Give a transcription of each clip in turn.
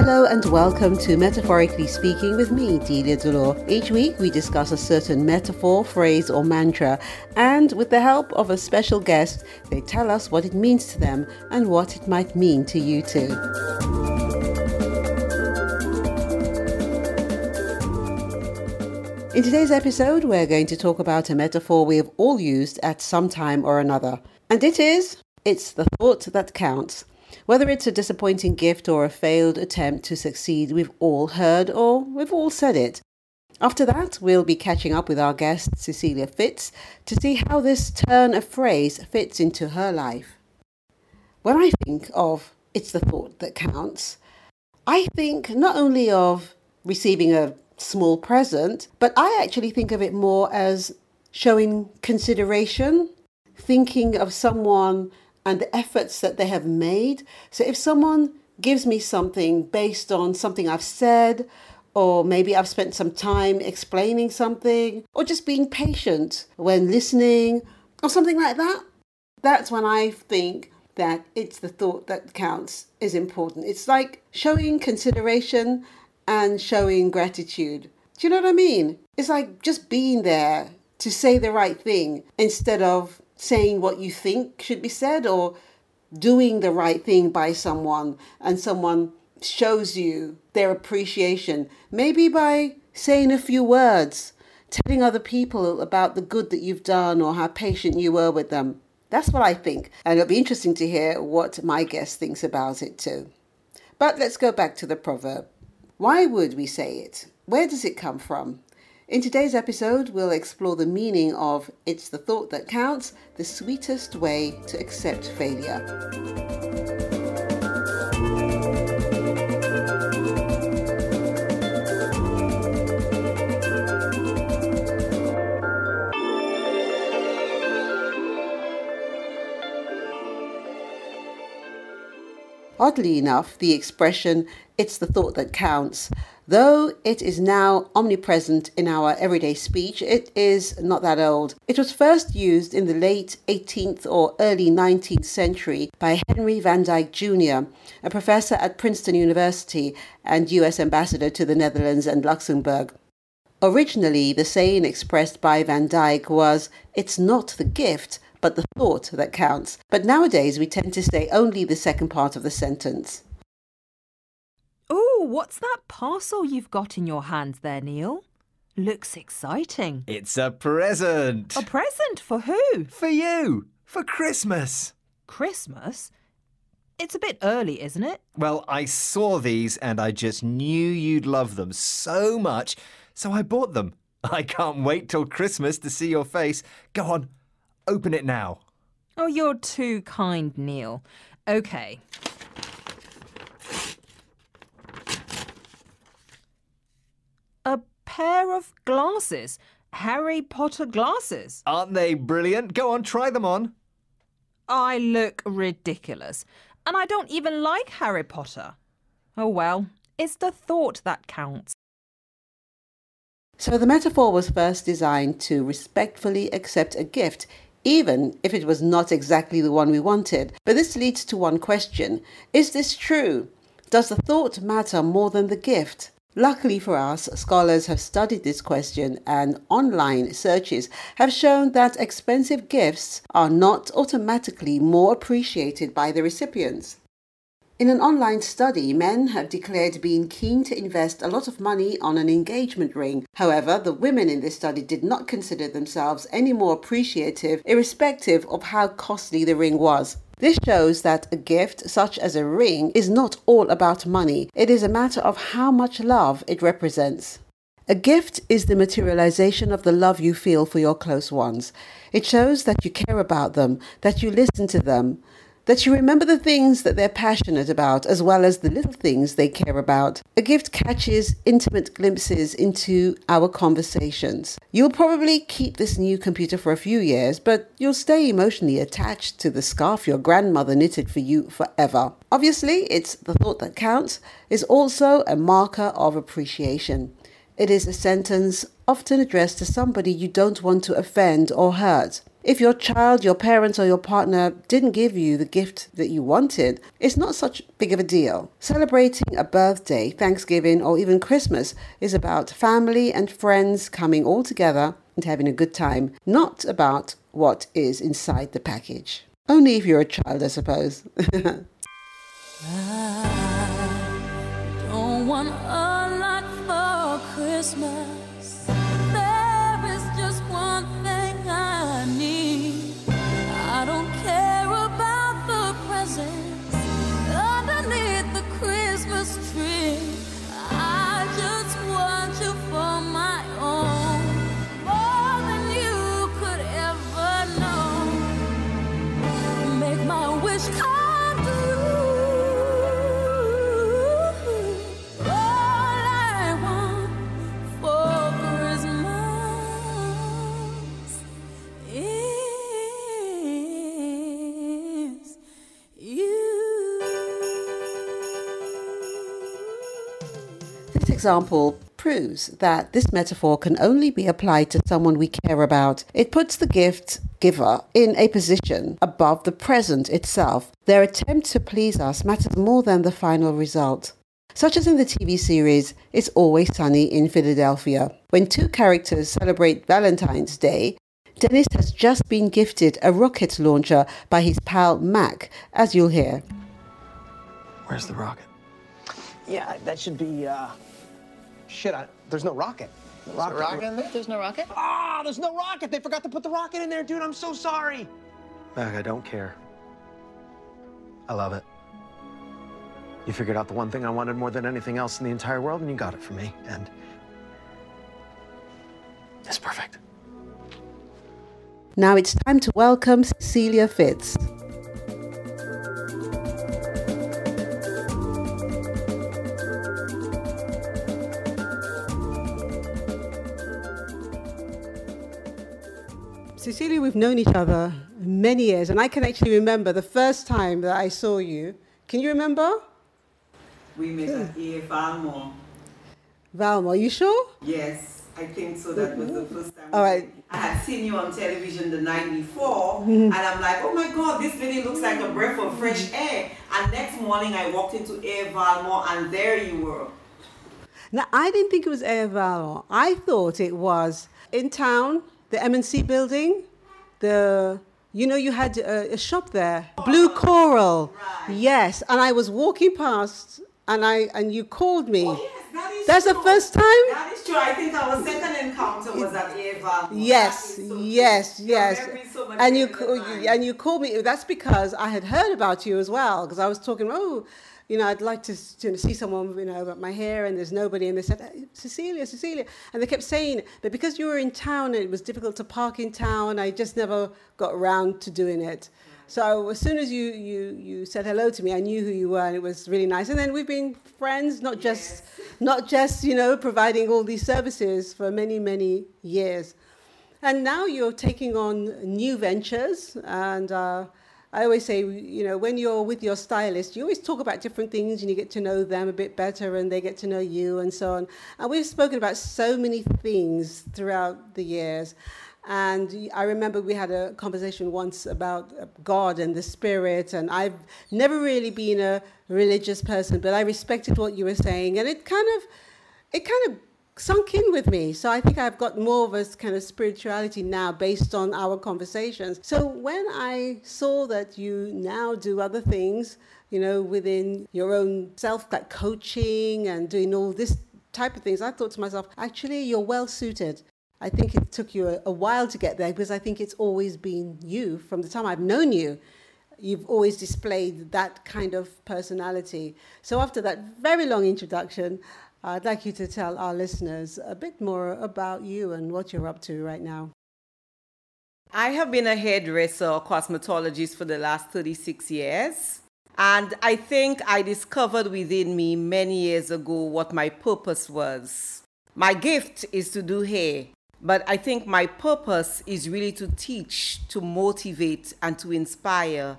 Hello and welcome to Metaphorically Speaking with me, Delia Delore. Each week we discuss a certain metaphor, phrase, or mantra, and with the help of a special guest, they tell us what it means to them and what it might mean to you too. In today's episode, we're going to talk about a metaphor we have all used at some time or another, and it is it's the thought that counts. Whether it's a disappointing gift or a failed attempt to succeed, we've all heard or we've all said it. After that, we'll be catching up with our guest, Cecilia Fitz, to see how this turn of phrase fits into her life. When I think of it's the thought that counts, I think not only of receiving a small present, but I actually think of it more as showing consideration, thinking of someone and the efforts that they have made. So if someone gives me something based on something I've said, or maybe I've spent some time explaining something, or just being patient when listening, or something like that, that's when I think that it's the thought that counts is important. It's like showing consideration and showing gratitude. Do you know what I mean? It's like just being there to say the right thing instead of saying what you think should be said or doing the right thing by someone and someone shows you their appreciation, maybe by saying a few words, telling other people about the good that you've done or how patient you were with them. That's what I think, and it'll be interesting to hear what my guest thinks about it too. But let's go back to the proverb. Why would we say it? Where does it come from? In today's episode, we'll explore the meaning of It's the Thought That Counts, the sweetest way to accept failure. Oddly enough, the expression, it's the thought that counts, Though it is now omnipresent in our everyday speech, it is not that old. It was first used in the late 18th or early 19th century by Henry Van Dyke Jr., a professor at Princeton University and US ambassador to the Netherlands and Luxembourg. Originally, the saying expressed by Van Dyke was, It's not the gift, but the thought that counts. But nowadays, we tend to say only the second part of the sentence. Oh, what's that parcel you've got in your hands there, Neil? Looks exciting. It's a present. A present for who? For you. For Christmas. Christmas? It's a bit early, isn't it? Well, I saw these and I just knew you'd love them so much, so I bought them. I can't wait till Christmas to see your face. Go on, open it now. Oh, you're too kind, Neil. OK. A pair of glasses. Harry Potter glasses. Aren't they brilliant? Go on, try them on. I look ridiculous. And I don't even like Harry Potter. Oh well, it's the thought that counts. So the metaphor was first designed to respectfully accept a gift, even if it was not exactly the one we wanted. But this leads to one question Is this true? Does the thought matter more than the gift? Luckily for us, scholars have studied this question, and online searches have shown that expensive gifts are not automatically more appreciated by the recipients. In an online study, men have declared being keen to invest a lot of money on an engagement ring. However, the women in this study did not consider themselves any more appreciative, irrespective of how costly the ring was. This shows that a gift, such as a ring, is not all about money. It is a matter of how much love it represents. A gift is the materialization of the love you feel for your close ones. It shows that you care about them, that you listen to them, that you remember the things that they're passionate about as well as the little things they care about. A gift catches intimate glimpses into our conversations. You'll probably keep this new computer for a few years, but you'll stay emotionally attached to the scarf your grandmother knitted for you forever. Obviously, it's the thought that counts is also a marker of appreciation. It is a sentence often addressed to somebody you don't want to offend or hurt. If your child, your parents, or your partner didn't give you the gift that you wanted, it's not such big of a deal. Celebrating a birthday, Thanksgiving, or even Christmas is about family and friends coming all together and having a good time, not about what is inside the package. Only if you're a child, I suppose. I don't want a lot for Christmas. Example proves that this metaphor can only be applied to someone we care about. It puts the gift giver in a position above the present itself. Their attempt to please us matters more than the final result. Such as in the TV series It's Always Sunny in Philadelphia. When two characters celebrate Valentine's Day, Dennis has just been gifted a rocket launcher by his pal Mac, as you'll hear. Where's the rocket? Yeah, that should be uh, Shit, I, there's no rocket. The rocket. There's rocket in there? There's no rocket? Ah, oh, there's no rocket. They forgot to put the rocket in there, dude. I'm so sorry. Mac, I don't care. I love it. You figured out the one thing I wanted more than anything else in the entire world, and you got it for me. And it's perfect. Now it's time to welcome Cecilia Fitz. Cecilia, we've known each other many years, and I can actually remember the first time that I saw you. Can you remember? We met at A. Valmore. Valmore, are you sure? Yes, I think so. That was the first time. All right. I had seen you on television the night before, mm-hmm. and I'm like, oh my God, this lady looks like a breath of fresh air. And next morning, I walked into A. Valmore, and there you were. Now, I didn't think it was A. Valmore. I thought it was in town the M&C building, the you know you had a, a shop there, Blue Coral. Right. Yes, and I was walking past and I and you called me. Oh, yes, that is That's true. the first time? That is true. I think our second encounter was at Eva. Yes, so yes, yes. So and you and you called me. That's because I had heard about you as well because I was talking. Oh, you know, I'd like to you know, see someone, you know, about my hair, and there's nobody. And they said, Cecilia, Cecilia. And they kept saying, but because you were in town and it was difficult to park in town, I just never got around to doing it. So as soon as you, you, you said hello to me, I knew who you were, and it was really nice. And then we've been friends, not just, yes. not just you know, providing all these services for many, many years. And now you're taking on new ventures, and uh, I always say, you know, when you're with your stylist, you always talk about different things and you get to know them a bit better and they get to know you and so on. And we've spoken about so many things throughout the years. And I remember we had a conversation once about uh, God and the Spirit. And I've never really been a religious person, but I respected what you were saying. And it kind of, it kind of sunk in with me. So I think I've got more of a kind of spirituality now based on our conversations. So when I saw that you now do other things, you know, within your own self, like coaching and doing all this type of things, I thought to myself, actually, you're well suited. I think it took you a, a while to get there because I think it's always been you from the time I've known you you've always displayed that kind of personality. So after that very long introduction, I'd like you to tell our listeners a bit more about you and what you're up to right now. I have been a hairdresser or cosmetologist for the last 36 years. And I think I discovered within me many years ago what my purpose was. My gift is to do hair, but I think my purpose is really to teach, to motivate, and to inspire.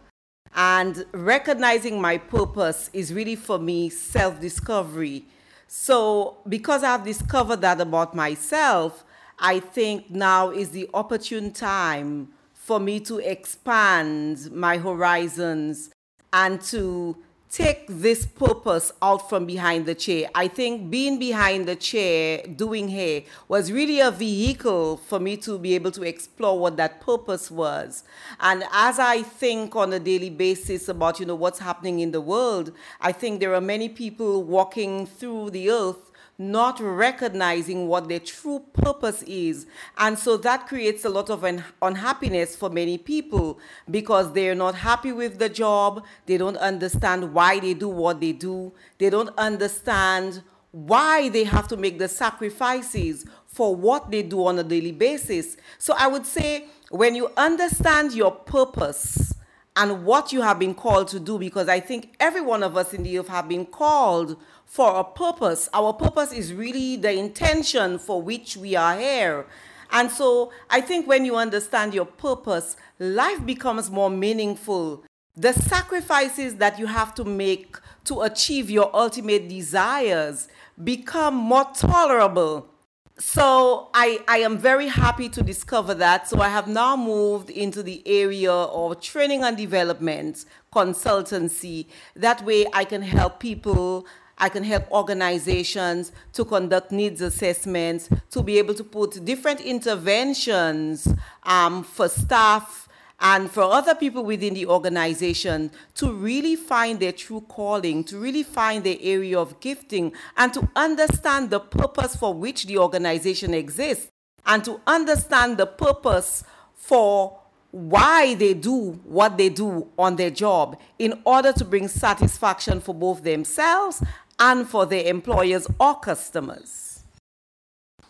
And recognizing my purpose is really for me self discovery so, because I've discovered that about myself, I think now is the opportune time for me to expand my horizons and to take this purpose out from behind the chair. I think being behind the chair doing hair was really a vehicle for me to be able to explore what that purpose was. And as I think on a daily basis about, you know, what's happening in the world, I think there are many people walking through the earth not recognizing what their true purpose is. And so that creates a lot of un- unhappiness for many people because they're not happy with the job. They don't understand why they do what they do. They don't understand why they have to make the sacrifices for what they do on a daily basis. So I would say when you understand your purpose, and what you have been called to do because I think every one of us in the youth have been called for a purpose. Our purpose is really the intention for which we are here. And so I think when you understand your purpose, life becomes more meaningful. The sacrifices that you have to make to achieve your ultimate desires become more tolerable. So I, I am very happy to discover that. So I have now moved into the area of training and development consultancy. That way I can help people I can help organizations to conduct needs assessments, to be able to put different interventions um, for staff and for other people within the organization to really find their true calling, to really find their area of gifting, and to understand the purpose for which the organization exists, and to understand the purpose for why they do what they do on their job in order to bring satisfaction for both themselves and for their employers or customers.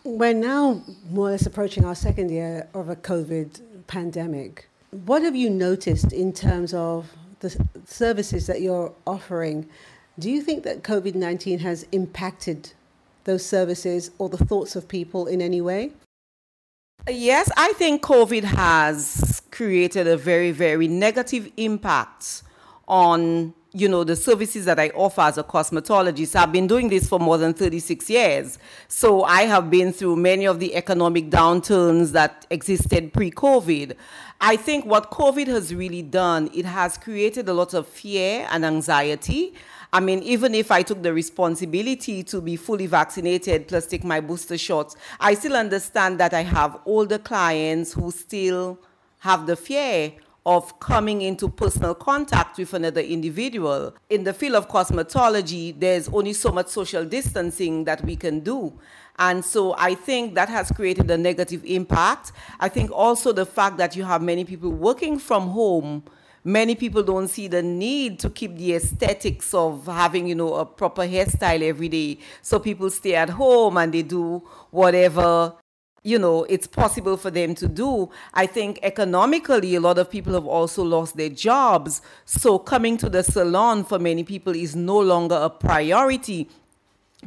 We're now more or less approaching our second year of a COVID pandemic. What have you noticed in terms of the services that you're offering? Do you think that COVID 19 has impacted those services or the thoughts of people in any way? Yes, I think COVID has created a very, very negative impact on you know the services that I offer as a cosmetologist. I've been doing this for more than 36 years. So I have been through many of the economic downturns that existed pre-COVID. I think what COVID has really done, it has created a lot of fear and anxiety. I mean, even if I took the responsibility to be fully vaccinated plus take my booster shots, I still understand that I have older clients who still have the fear of coming into personal contact with another individual. In the field of cosmetology, there's only so much social distancing that we can do. And so I think that has created a negative impact. I think also the fact that you have many people working from home many people don't see the need to keep the aesthetics of having you know a proper hairstyle every day so people stay at home and they do whatever you know it's possible for them to do. I think economically a lot of people have also lost their jobs. So coming to the salon for many people is no longer a priority.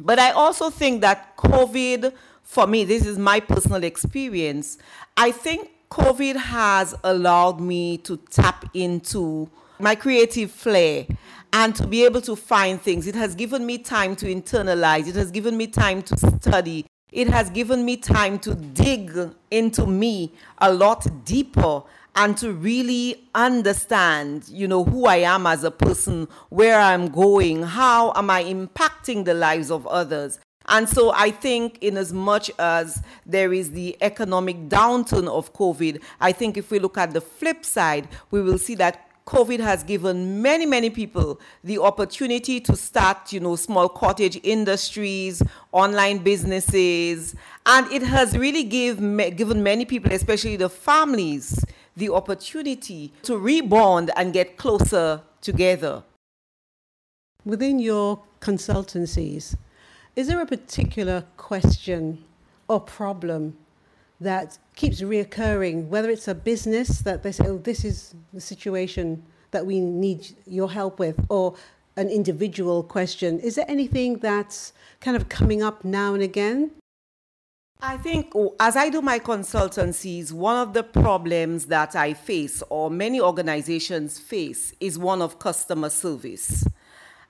But i also think that covid for me this is my personal experience. I think covid has allowed me to tap into my creative flair and to be able to find things. It has given me time to internalize. It has given me time to study it has given me time to dig into me a lot deeper and to really understand, you know, who I am as a person, where I'm going, how am I impacting the lives of others. And so I think, in as much as there is the economic downturn of COVID, I think if we look at the flip side, we will see that COVID has given many, many people the opportunity to start, you know, small cottage industries, online businesses, and it has really give, given many people, especially the families, the opportunity to rebond and get closer together. Within your consultancies, is there a particular question or problem that keeps reoccurring, whether it's a business that they say, oh, this is the situation that we need your help with, or an individual question. Is there anything that's kind of coming up now and again? I think oh, as I do my consultancies, one of the problems that I face, or many organizations face, is one of customer service.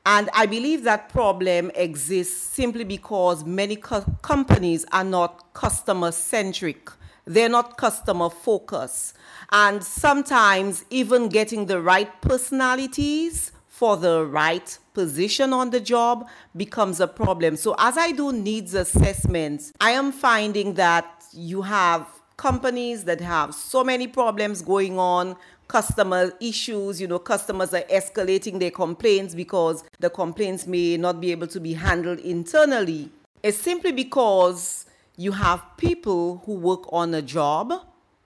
And I believe that problem exists simply because many co- companies are not customer centric. they're not customer focused. And sometimes even getting the right personalities for the right position on the job becomes a problem. So as I do needs assessments, I am finding that you have companies that have so many problems going on customer issues you know customers are escalating their complaints because the complaints may not be able to be handled internally it's simply because you have people who work on a job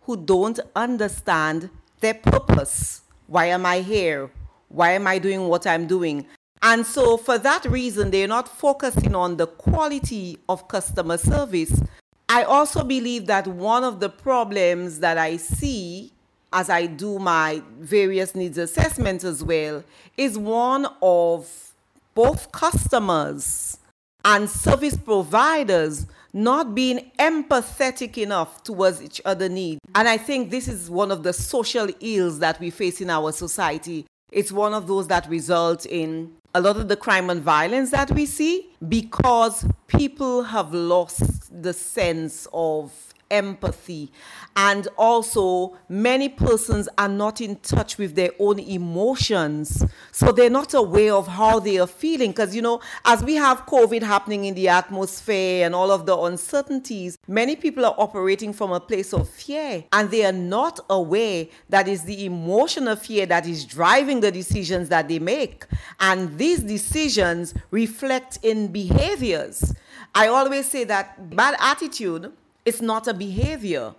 who don't understand their purpose. Why am I here? Why am I doing what I'm doing? And so, for that reason, they're not focusing on the quality of customer service. I also believe that one of the problems that I see as I do my various needs assessments as well is one of both customers and service providers not being empathetic enough towards each other needs. And I think this is one of the social ills that we face in our society. It's one of those that result in a lot of the crime and violence that we see because people have lost the sense of empathy. And also, many persons are not in touch with their own emotions. So they're not aware of how they are feeling. Because, you know, as we have COVID happening in the atmosphere and all of the uncertainties, many people are operating from a place of fear. And they are not aware that it's the emotional fear that is driving the decisions that they make. And these decisions reflect in behaviors. I always say that bad attitude it's not a behavior,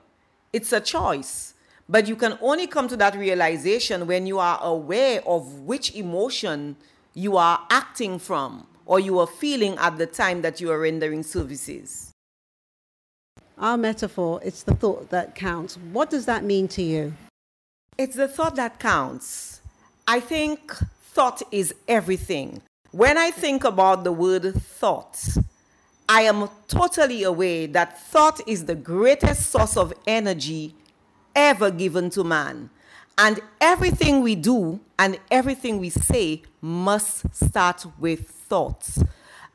it's a choice. But you can only come to that realization when you are aware of which emotion you are acting from or you are feeling at the time that you are rendering services. Our metaphor, it's the thought that counts. What does that mean to you? It's the thought that counts. I think thought is everything. When I think about the word thought, I am totally aware that thought is the greatest source of energy ever given to man. And everything we do and everything we say must start with thoughts.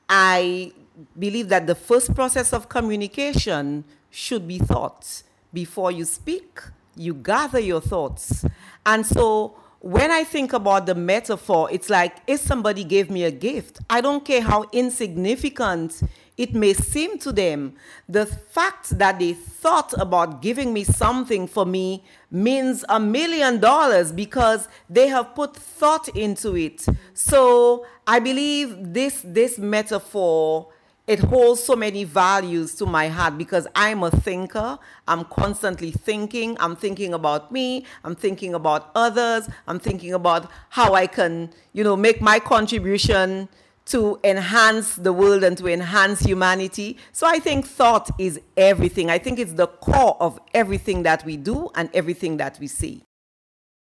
I believe that the first process of communication should be thoughts. Before you speak, you gather your thoughts. And so when I think about the metaphor, it's like if somebody gave me a gift, I don't care how insignificant it may seem to them the fact that they thought about giving me something for me means a million dollars because they have put thought into it. So I believe this this metaphor it holds so many values to my heart because I'm a thinker. I'm constantly thinking. I'm thinking about me. I'm thinking about others. I'm thinking about how I can, you know, make my contribution to enhance the world and to enhance humanity. So I think thought is everything. I think it's the core of everything that we do and everything that we see.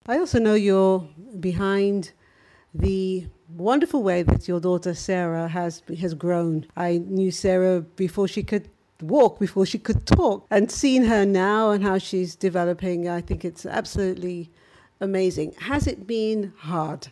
I also know you're behind the wonderful way that your daughter Sarah has has grown. I knew Sarah before she could walk, before she could talk, and seeing her now and how she's developing, I think it's absolutely amazing. Has it been hard?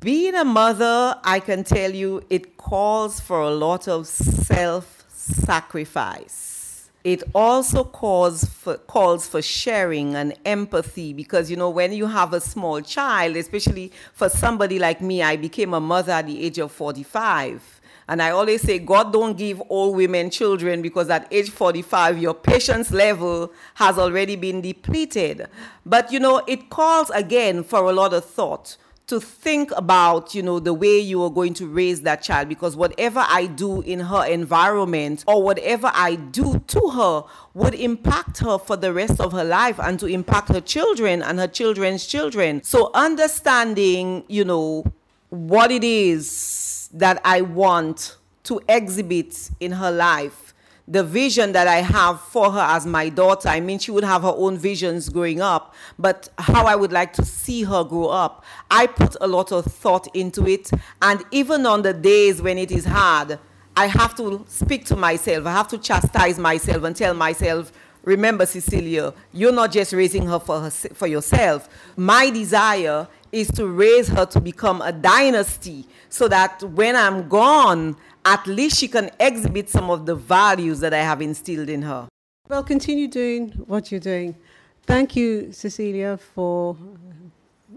Being a mother, I can tell you, it calls for a lot of self sacrifice. It also calls for, calls for sharing and empathy because, you know, when you have a small child, especially for somebody like me, I became a mother at the age of 45. And I always say, God don't give all women children because at age 45, your patience level has already been depleted. But, you know, it calls again for a lot of thought to think about, you know, the way you are going to raise that child because whatever I do in her environment or whatever I do to her would impact her for the rest of her life and to impact her children and her children's children. So understanding, you know, what it is that I want to exhibit in her life the vision that I have for her as my daughter. I mean, she would have her own visions growing up, but how I would like to see her grow up. I put a lot of thought into it. And even on the days when it is hard, I have to speak to myself. I have to chastise myself and tell myself, remember, Cecilia, you're not just raising her for, her, for yourself. My desire is to raise her to become a dynasty so that when I'm gone, at least she can exhibit some of the values that I have instilled in her. Well, continue doing what you're doing. Thank you, Cecilia, for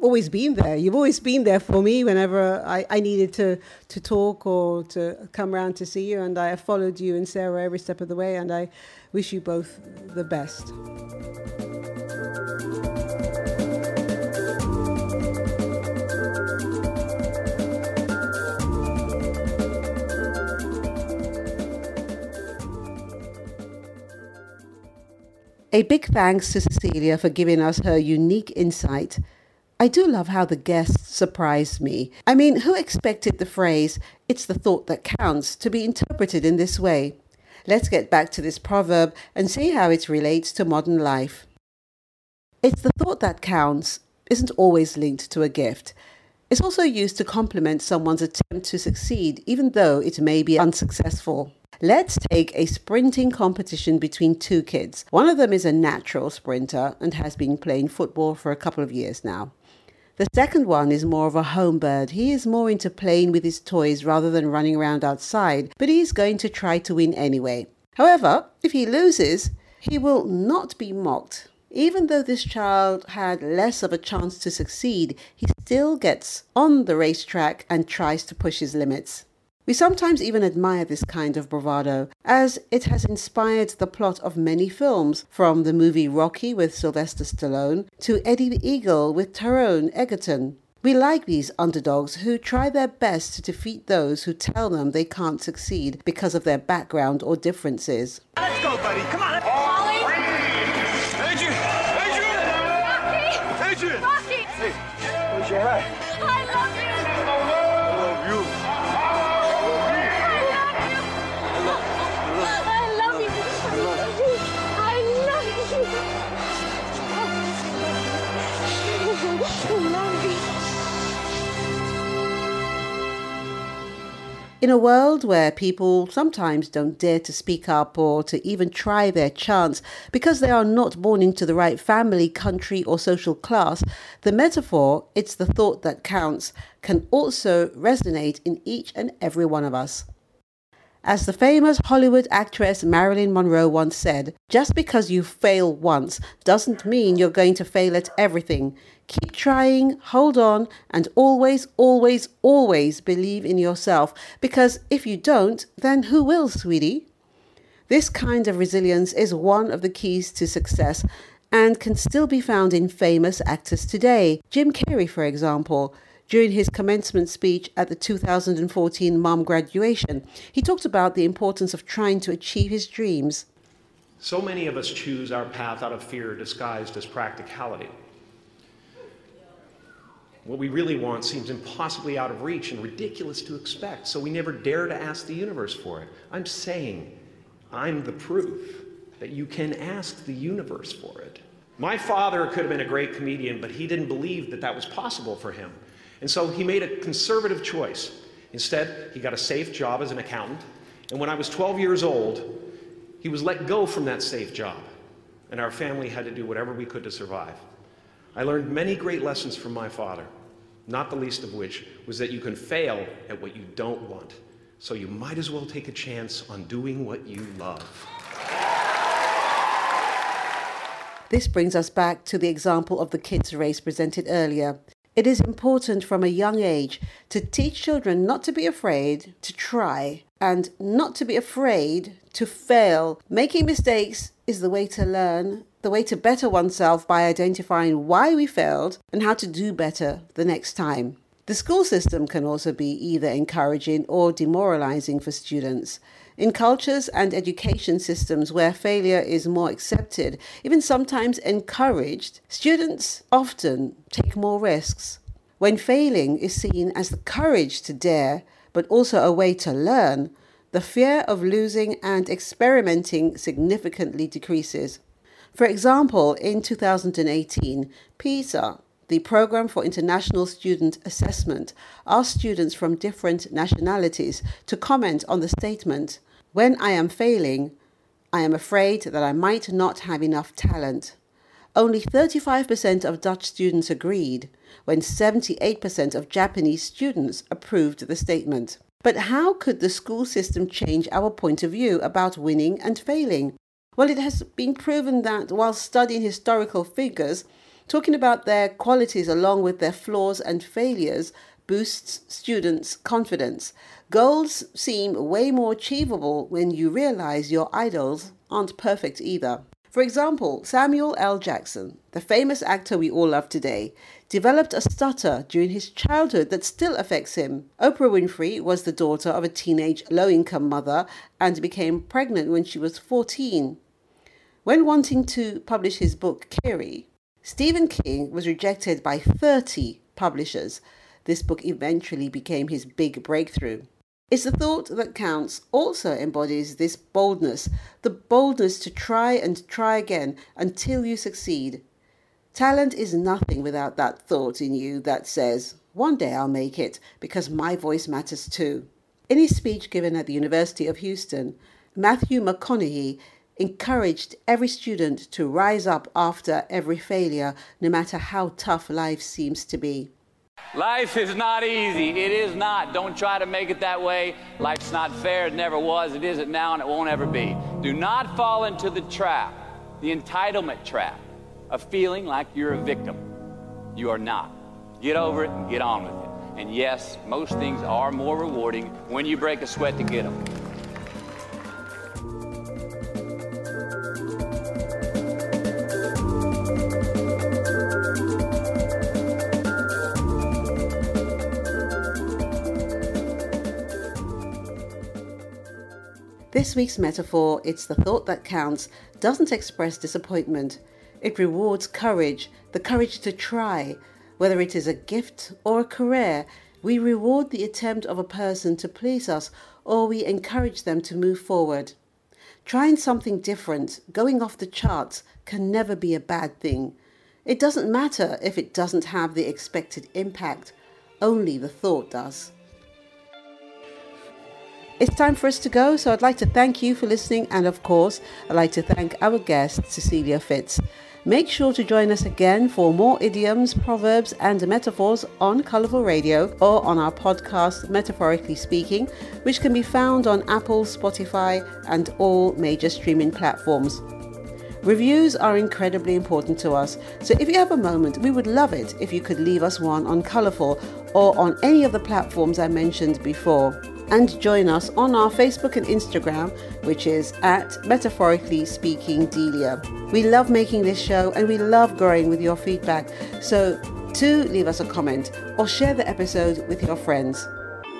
always being there. You've always been there for me whenever I, I needed to, to talk or to come around to see you. And I have followed you and Sarah every step of the way. And I wish you both the best. A big thanks to Cecilia for giving us her unique insight. I do love how the guests surprised me. I mean, who expected the phrase, it's the thought that counts, to be interpreted in this way? Let's get back to this proverb and see how it relates to modern life. It's the thought that counts isn't always linked to a gift. It's also used to compliment someone's attempt to succeed, even though it may be unsuccessful. Let's take a sprinting competition between two kids. One of them is a natural sprinter and has been playing football for a couple of years now. The second one is more of a home bird. He is more into playing with his toys rather than running around outside, but he is going to try to win anyway. However, if he loses, he will not be mocked. Even though this child had less of a chance to succeed, he still gets on the racetrack and tries to push his limits. We sometimes even admire this kind of bravado, as it has inspired the plot of many films, from the movie Rocky with Sylvester Stallone to Eddie the Eagle with Taron Egerton. We like these underdogs who try their best to defeat those who tell them they can't succeed because of their background or differences. Let's go, buddy. Come on. In a world where people sometimes don't dare to speak up or to even try their chance because they are not born into the right family, country, or social class, the metaphor, it's the thought that counts, can also resonate in each and every one of us. As the famous Hollywood actress Marilyn Monroe once said, just because you fail once doesn't mean you're going to fail at everything. Keep trying, hold on, and always, always, always believe in yourself because if you don't, then who will, sweetie? This kind of resilience is one of the keys to success and can still be found in famous actors today. Jim Carrey, for example. During his commencement speech at the 2014 MUM graduation, he talked about the importance of trying to achieve his dreams. So many of us choose our path out of fear disguised as practicality. What we really want seems impossibly out of reach and ridiculous to expect, so we never dare to ask the universe for it. I'm saying, I'm the proof that you can ask the universe for it. My father could have been a great comedian, but he didn't believe that that was possible for him. And so he made a conservative choice. Instead, he got a safe job as an accountant. And when I was 12 years old, he was let go from that safe job. And our family had to do whatever we could to survive. I learned many great lessons from my father, not the least of which was that you can fail at what you don't want. So you might as well take a chance on doing what you love. This brings us back to the example of the kids' race presented earlier. It is important from a young age to teach children not to be afraid to try and not to be afraid to fail. Making mistakes is the way to learn, the way to better oneself by identifying why we failed and how to do better the next time. The school system can also be either encouraging or demoralizing for students. In cultures and education systems where failure is more accepted, even sometimes encouraged, students often take more risks. When failing is seen as the courage to dare, but also a way to learn, the fear of losing and experimenting significantly decreases. For example, in 2018, PISA, the Program for International Student Assessment, asked students from different nationalities to comment on the statement When I am failing, I am afraid that I might not have enough talent. Only 35% of Dutch students agreed, when 78% of Japanese students approved the statement. But how could the school system change our point of view about winning and failing? Well, it has been proven that while studying historical figures, talking about their qualities along with their flaws and failures boosts students' confidence. Goals seem way more achievable when you realize your idols aren't perfect either. For example, Samuel L. Jackson, the famous actor we all love today, developed a stutter during his childhood that still affects him. Oprah Winfrey was the daughter of a teenage low income mother and became pregnant when she was 14. When wanting to publish his book, Carrie, Stephen King was rejected by 30 publishers. This book eventually became his big breakthrough. It's the thought that counts also embodies this boldness, the boldness to try and try again until you succeed. Talent is nothing without that thought in you that says, one day I'll make it because my voice matters too. In his speech given at the University of Houston, Matthew McConaughey encouraged every student to rise up after every failure, no matter how tough life seems to be. Life is not easy. It is not. Don't try to make it that way. Life's not fair. It never was. It isn't now, and it won't ever be. Do not fall into the trap, the entitlement trap, of feeling like you're a victim. You are not. Get over it and get on with it. And yes, most things are more rewarding when you break a sweat to get them. This week's metaphor, It's the Thought That Counts, doesn't express disappointment. It rewards courage, the courage to try. Whether it is a gift or a career, we reward the attempt of a person to please us or we encourage them to move forward. Trying something different, going off the charts, can never be a bad thing. It doesn't matter if it doesn't have the expected impact, only the thought does. It's time for us to go, so I'd like to thank you for listening, and of course, I'd like to thank our guest, Cecilia Fitz. Make sure to join us again for more idioms, proverbs, and metaphors on Colourful Radio or on our podcast, Metaphorically Speaking, which can be found on Apple, Spotify, and all major streaming platforms. Reviews are incredibly important to us, so if you have a moment, we would love it if you could leave us one on Colourful or on any of the platforms I mentioned before and join us on our Facebook and Instagram, which is at Metaphorically Speaking Delia. We love making this show and we love growing with your feedback, so do leave us a comment or share the episode with your friends.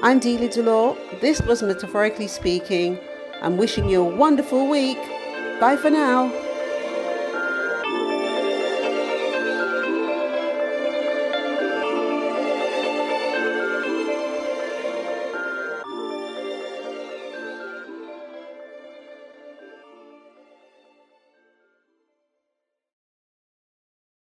I'm Delia Delore. This was Metaphorically Speaking. I'm wishing you a wonderful week. Bye for now.